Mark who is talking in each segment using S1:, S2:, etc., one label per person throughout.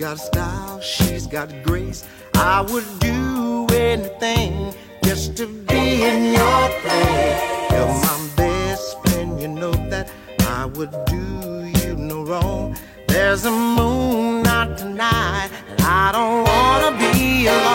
S1: got style, she's got grace. I would do anything just to be in your There's a moon, not tonight, and
S2: I don't wanna be alone.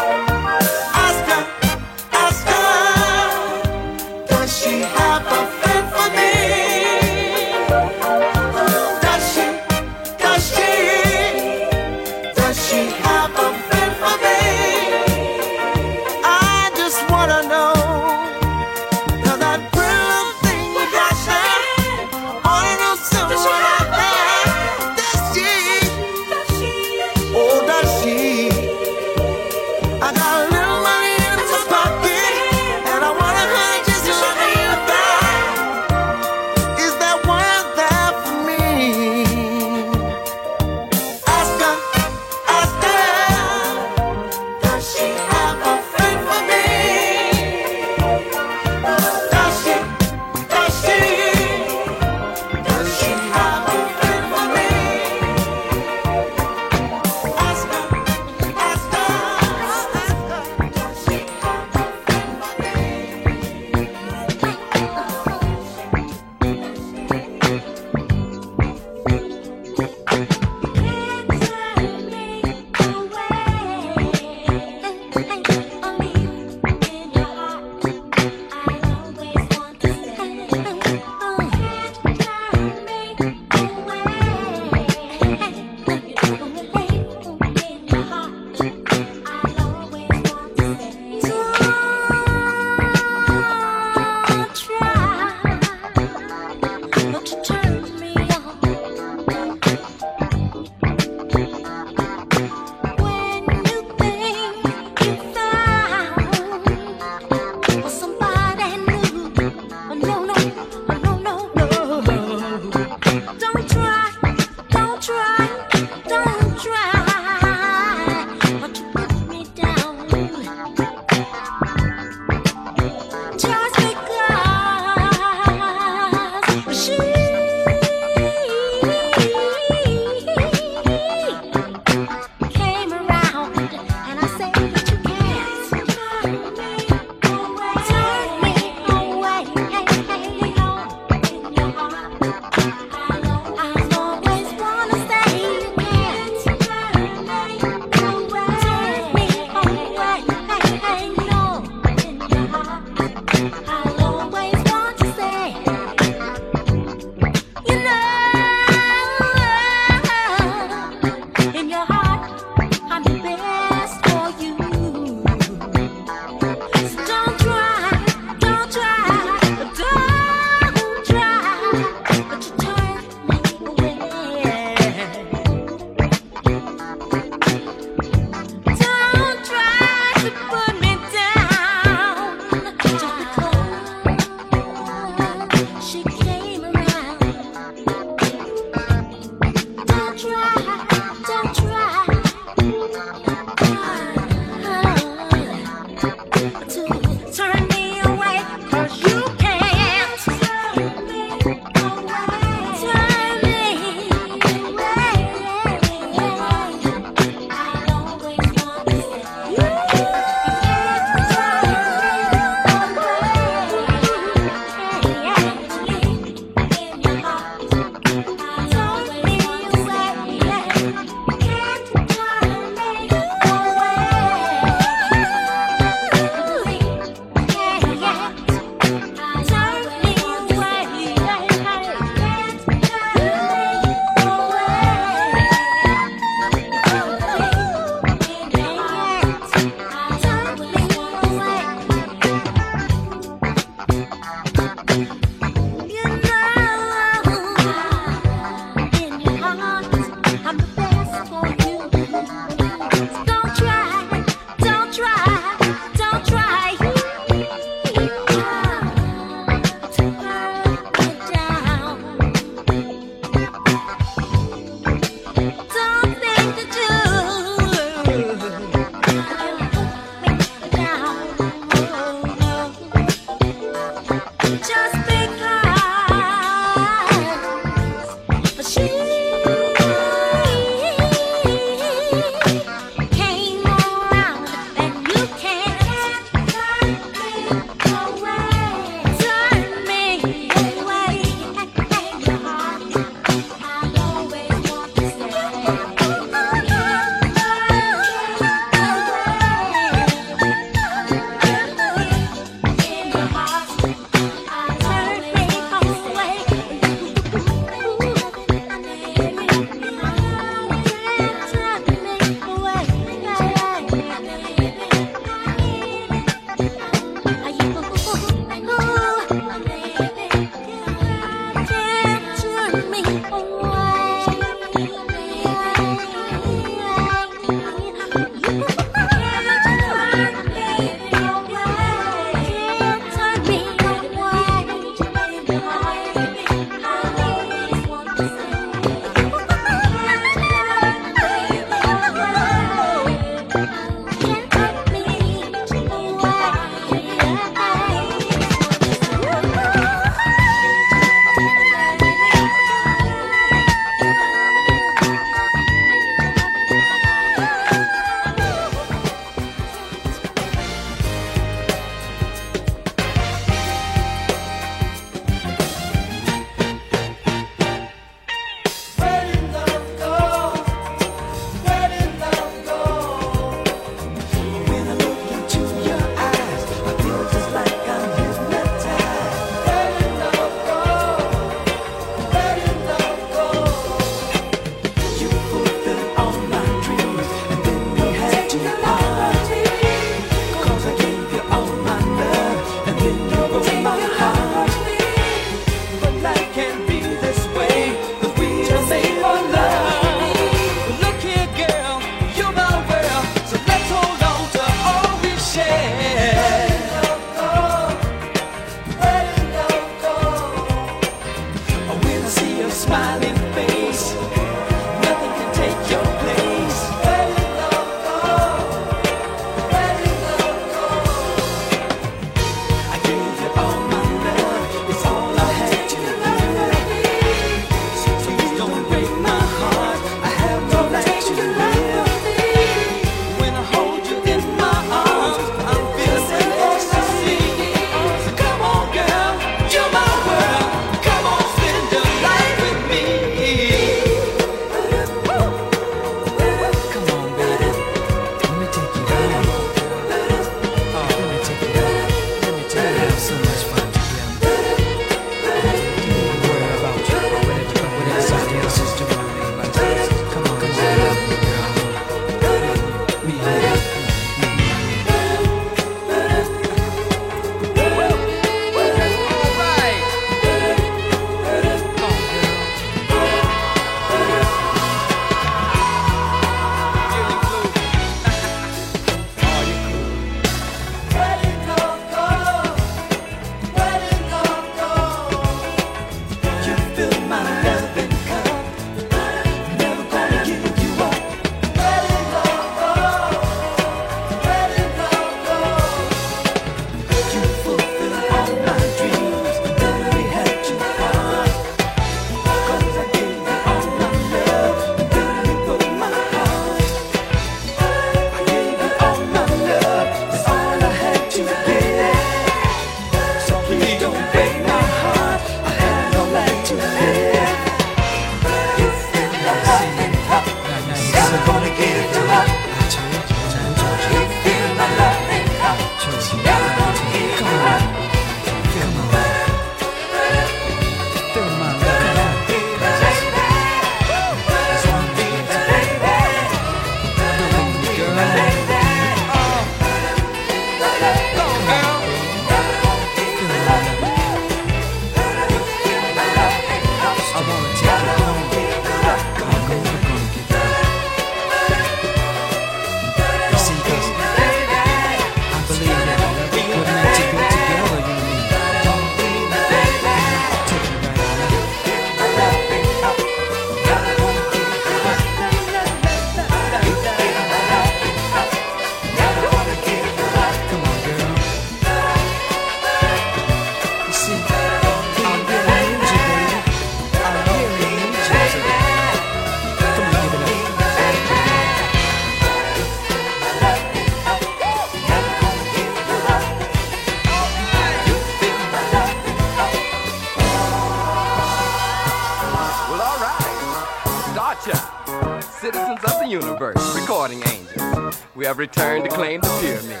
S2: have returned to claim the pyramid.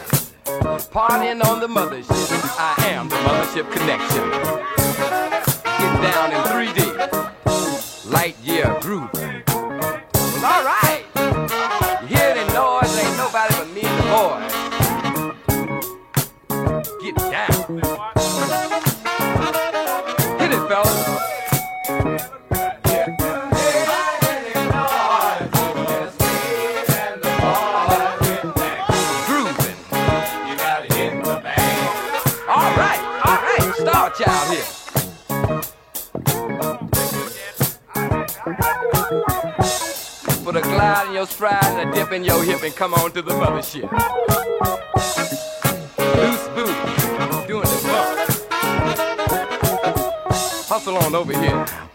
S2: Partying on the mothership. I am the mothership
S3: connection. Get down in 3D. Light year groove. All right. Come on to the mothership. Loose booty, doing the bump. Hustle on over here.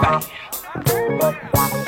S3: Bye.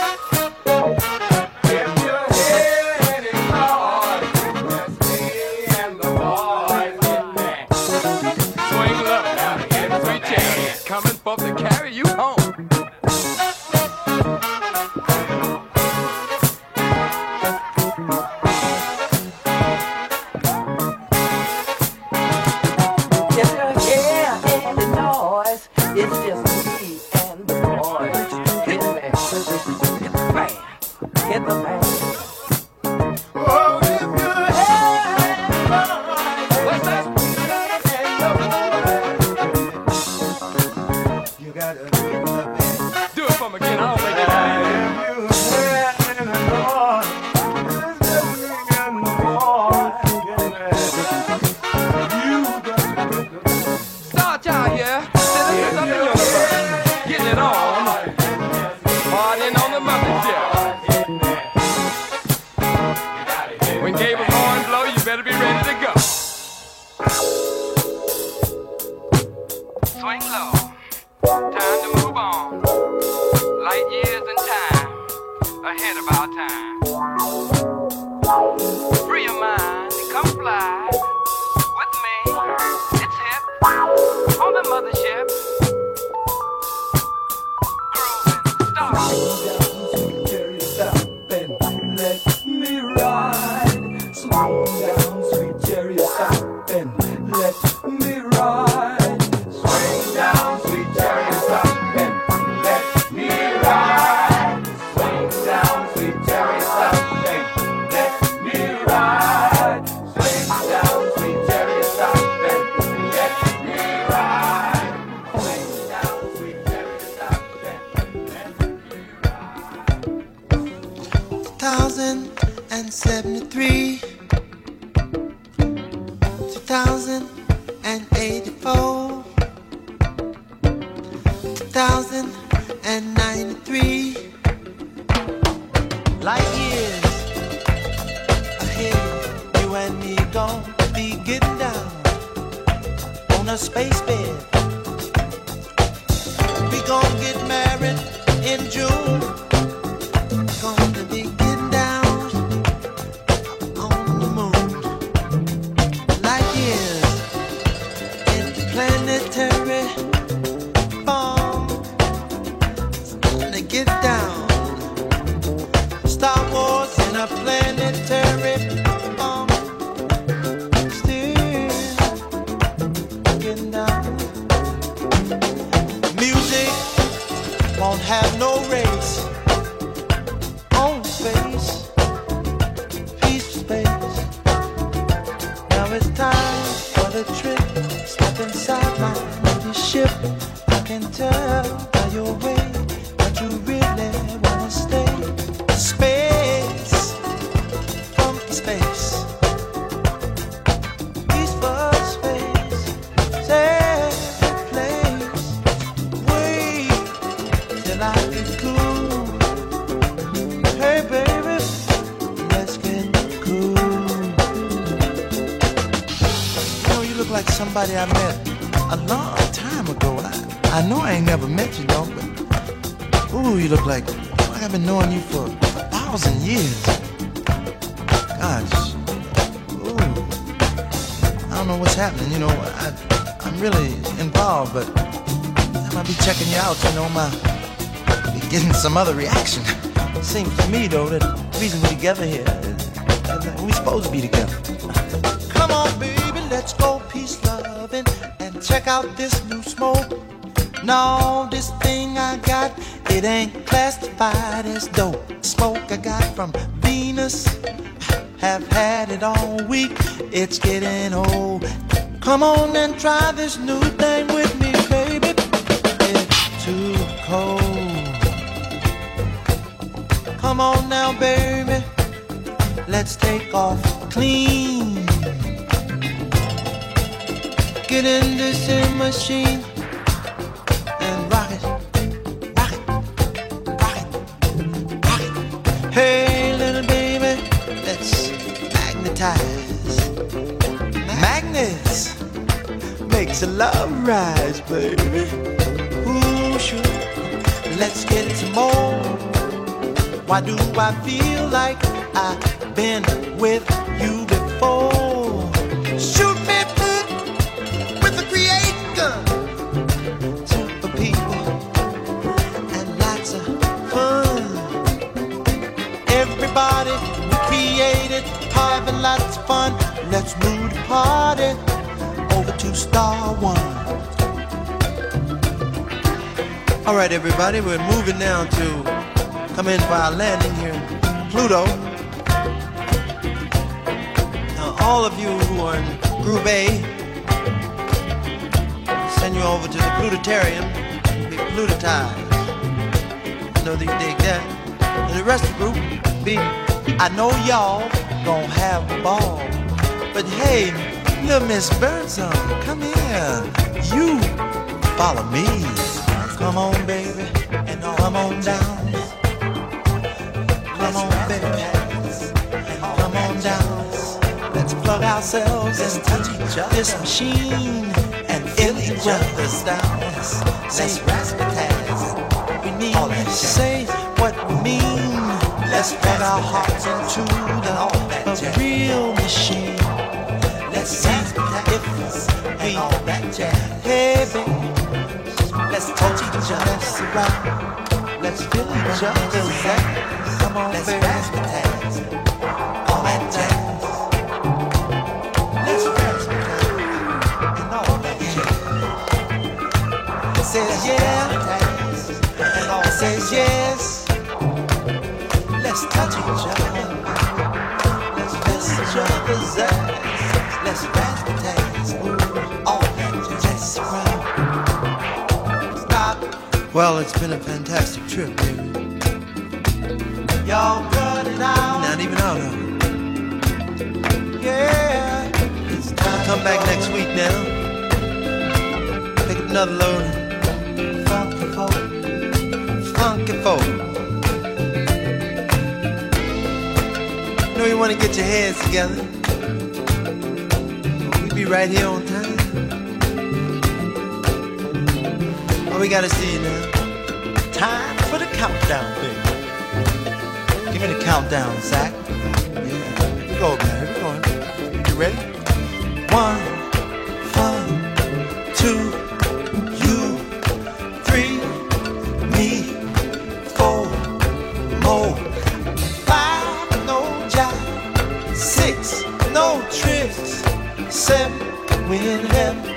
S3: Ooh, you look like, like I've been knowing you for a thousand years. Gosh. Ooh. I don't know what's happening. You know, I, I'm really involved, but I might be checking you out. You know, my be getting some other reaction. Seems to me, though, that the reason we're together here is that we're supposed to be together. Come on, baby, let's go peace loving and check out this new smoke. Now this thing I got it ain't classified as dope. Smoke I got from Venus. Have had it all week. It's getting old. Come on and try this new thing with me, baby. It's too cold. Come on now, baby. Let's take off clean. Get in this machine
S4: makes a love rise, baby. Ooh. Let's get some more. Why do I feel like I've been with All right, everybody, we're moving now to come in our landing here in Pluto. Now, all of you who are in Group A, send you over to the Plutotarium, be plutotized. I know that you dig that. And the rest of the group, be, I know y'all gonna have a ball. But hey, little Miss Birdsong, come here. You follow me. Come on, baby, and come on down. Come on, baby, and come on down. Let's plug ourselves into this machine and feel each other's down. Let's raspberries. We need to say what we mean. Let's plug our hearts into the, the real machine. Let's see if we Hey, baby. Let's touch each other. Let's around. Let's feel each other's ass. Come on, let's baby. All that jazz. Let's raspberries and all that jazz. It says yeah, and all says yes. Let's touch each other. Let's feel each other's ass. Let's raspberries. Well, it's been a fantastic trip, baby. Y'all cut it out. Not even out of it. Yeah. It's time. Come back next week now. Pick up another load. Funky folk. Funky folk. know you want to get your heads together. We'll be right here on we gotta see now. Time for the countdown, baby. Give me the countdown, Zach. Yeah. We go, man. We go. You ready? One, one, two, you, three, me, four, more. Five, no jive. Six, no tricks. Seven, we in heaven.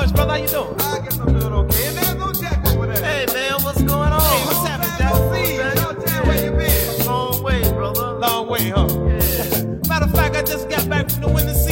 S4: George, brother. How you
S3: doing?
S5: I guess I'm doing okay. man, go Jack over there. Hey, man, what's going on? Hey, what's happening, Jack? Jack, where you been? Long way, brother. Long way, huh? Yeah. Matter of
S6: fact, I just got back from the winter season.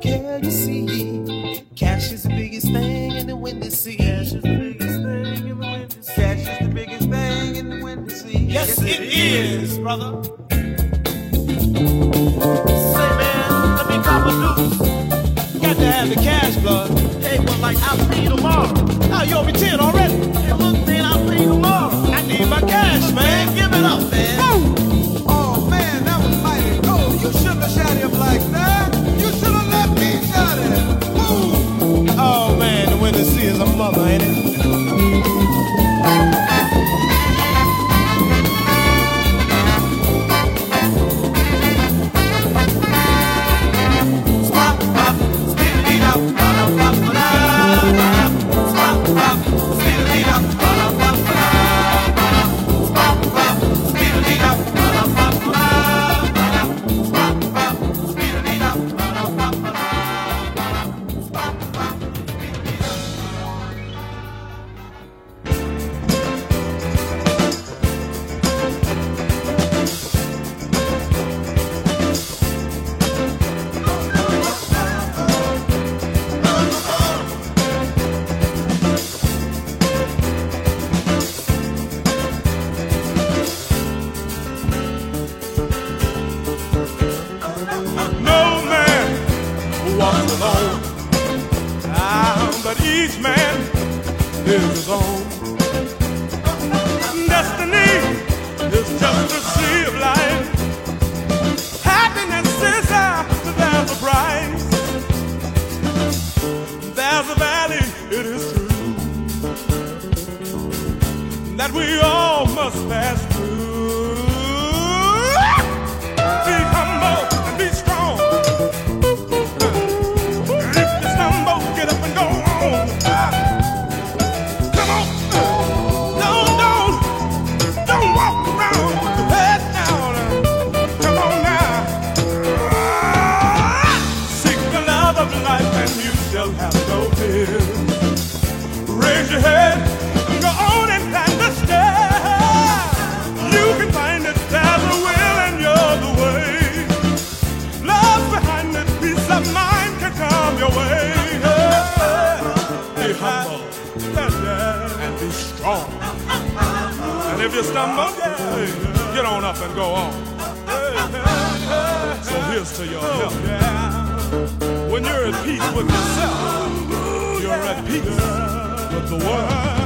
S6: girl, you see, cash is the biggest thing in the windy sea. Cash is the biggest thing in the windy sea. Cash is the biggest thing in the windy sea. Yes, yes it, it is, is, brother. Say, man, let me cop a deuce. Got to have the cash, blood. Hey, but like I'll pay you tomorrow. Now oh, you owe me ten already. Hey, look, man, I'll pay you
S3: tomorrow. I need my cash, man. Give it up, man. that we all must pass your stumble, get on up and go on. So here's to your health. When you're at peace with yourself, you're at peace with the world.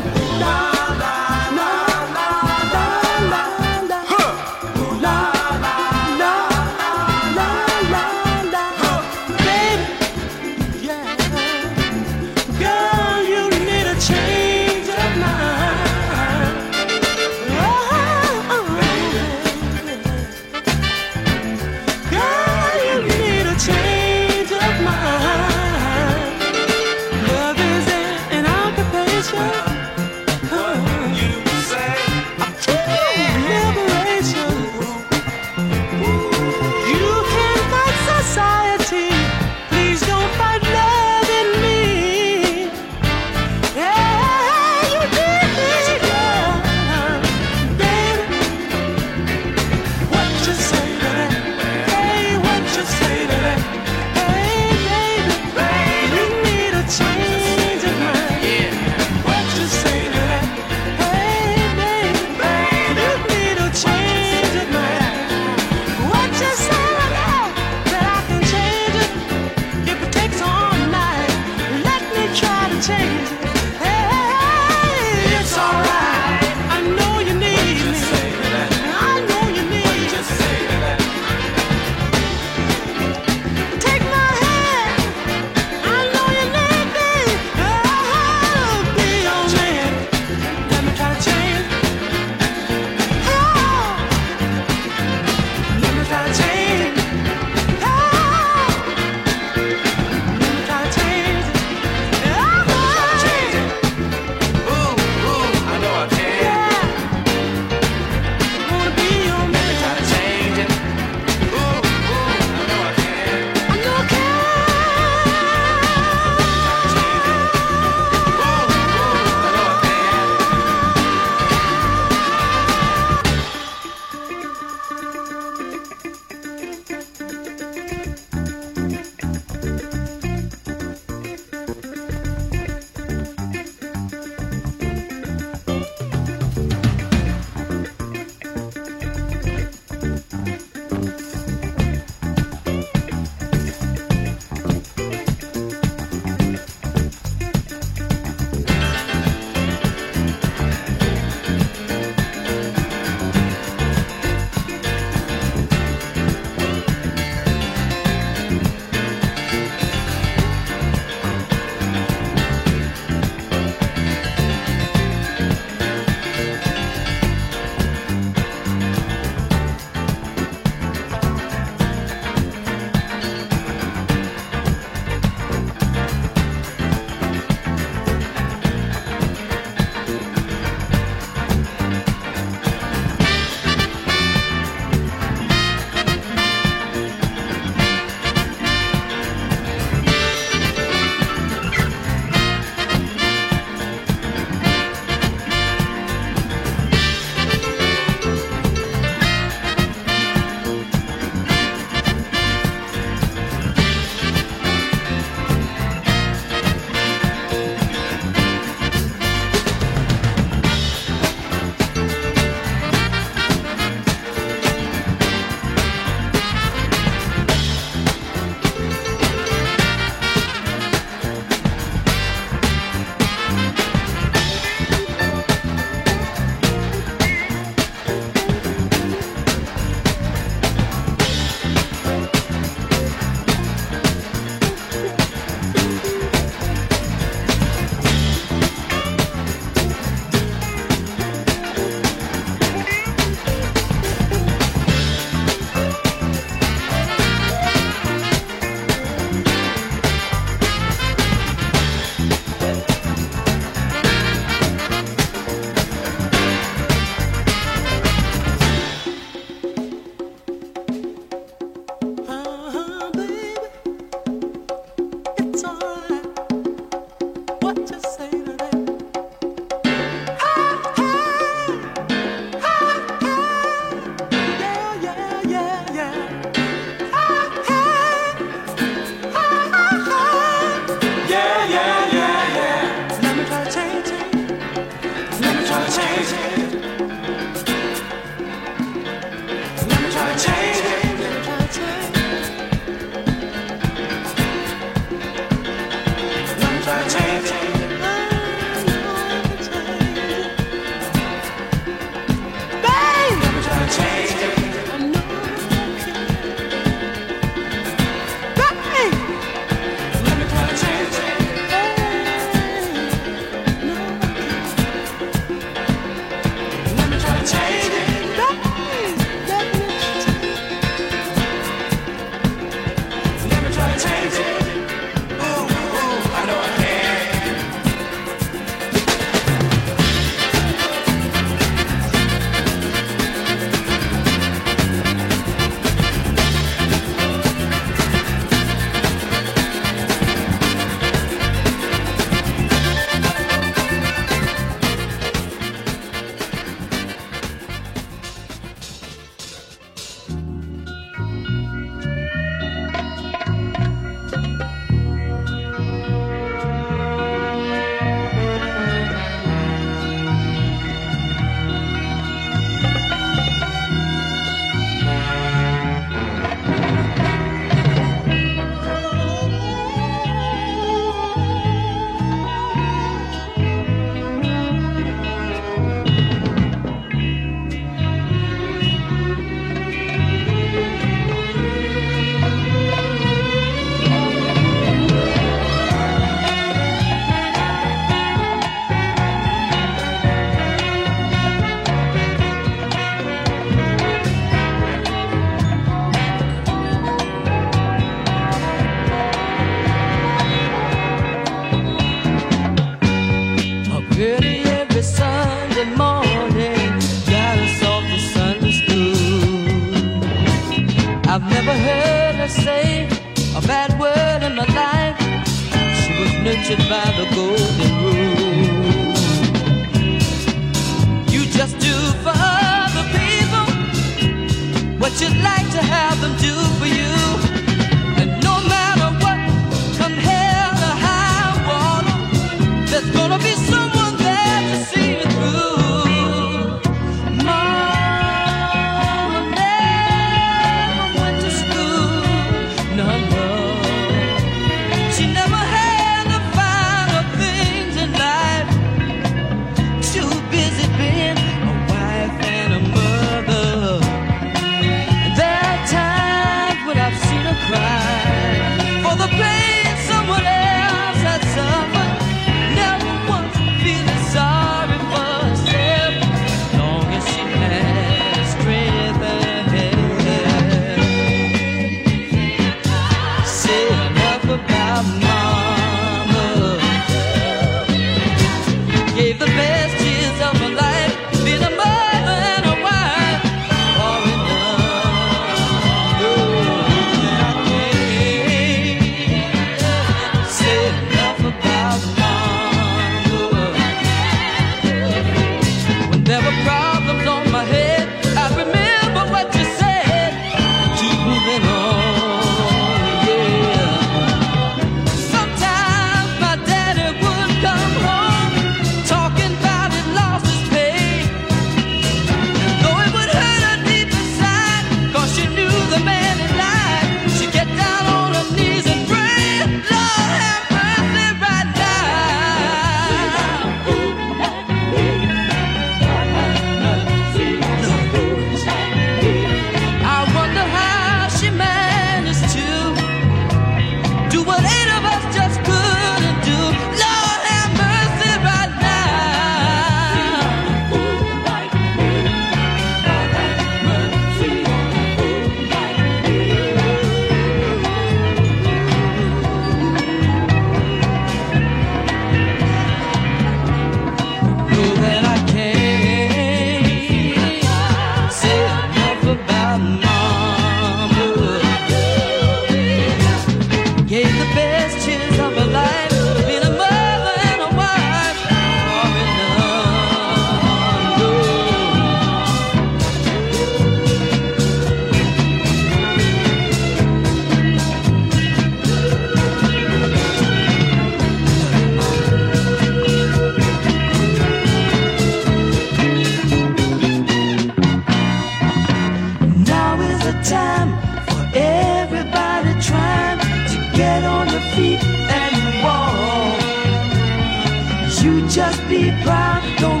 S3: Be proud,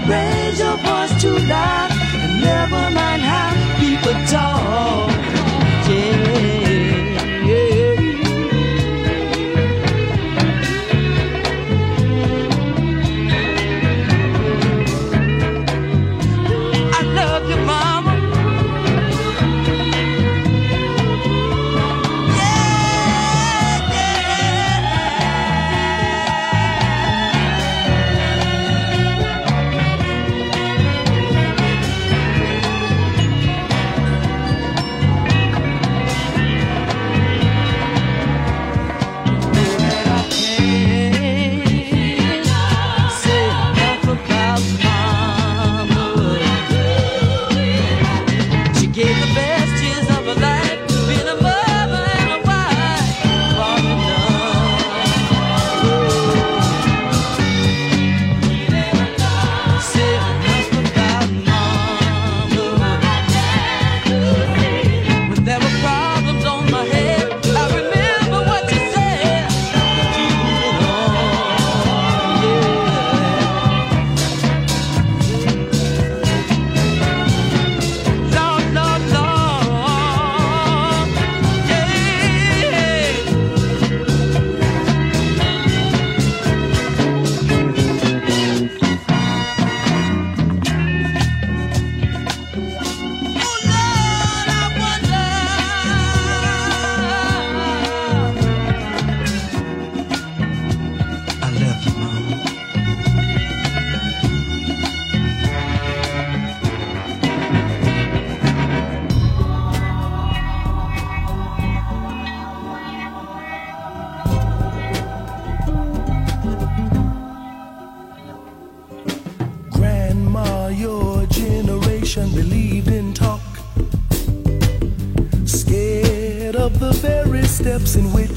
S3: very steps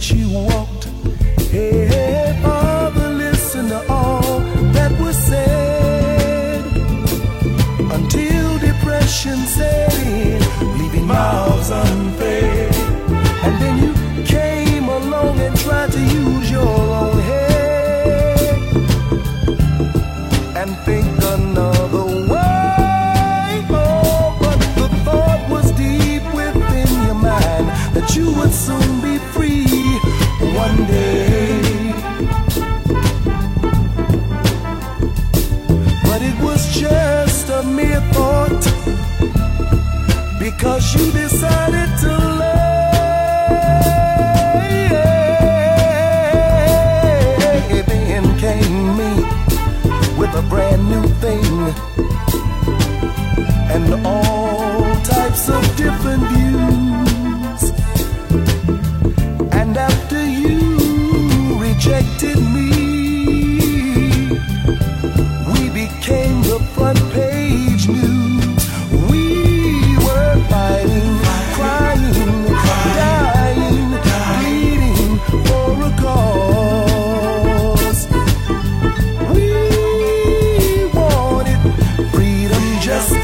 S3: just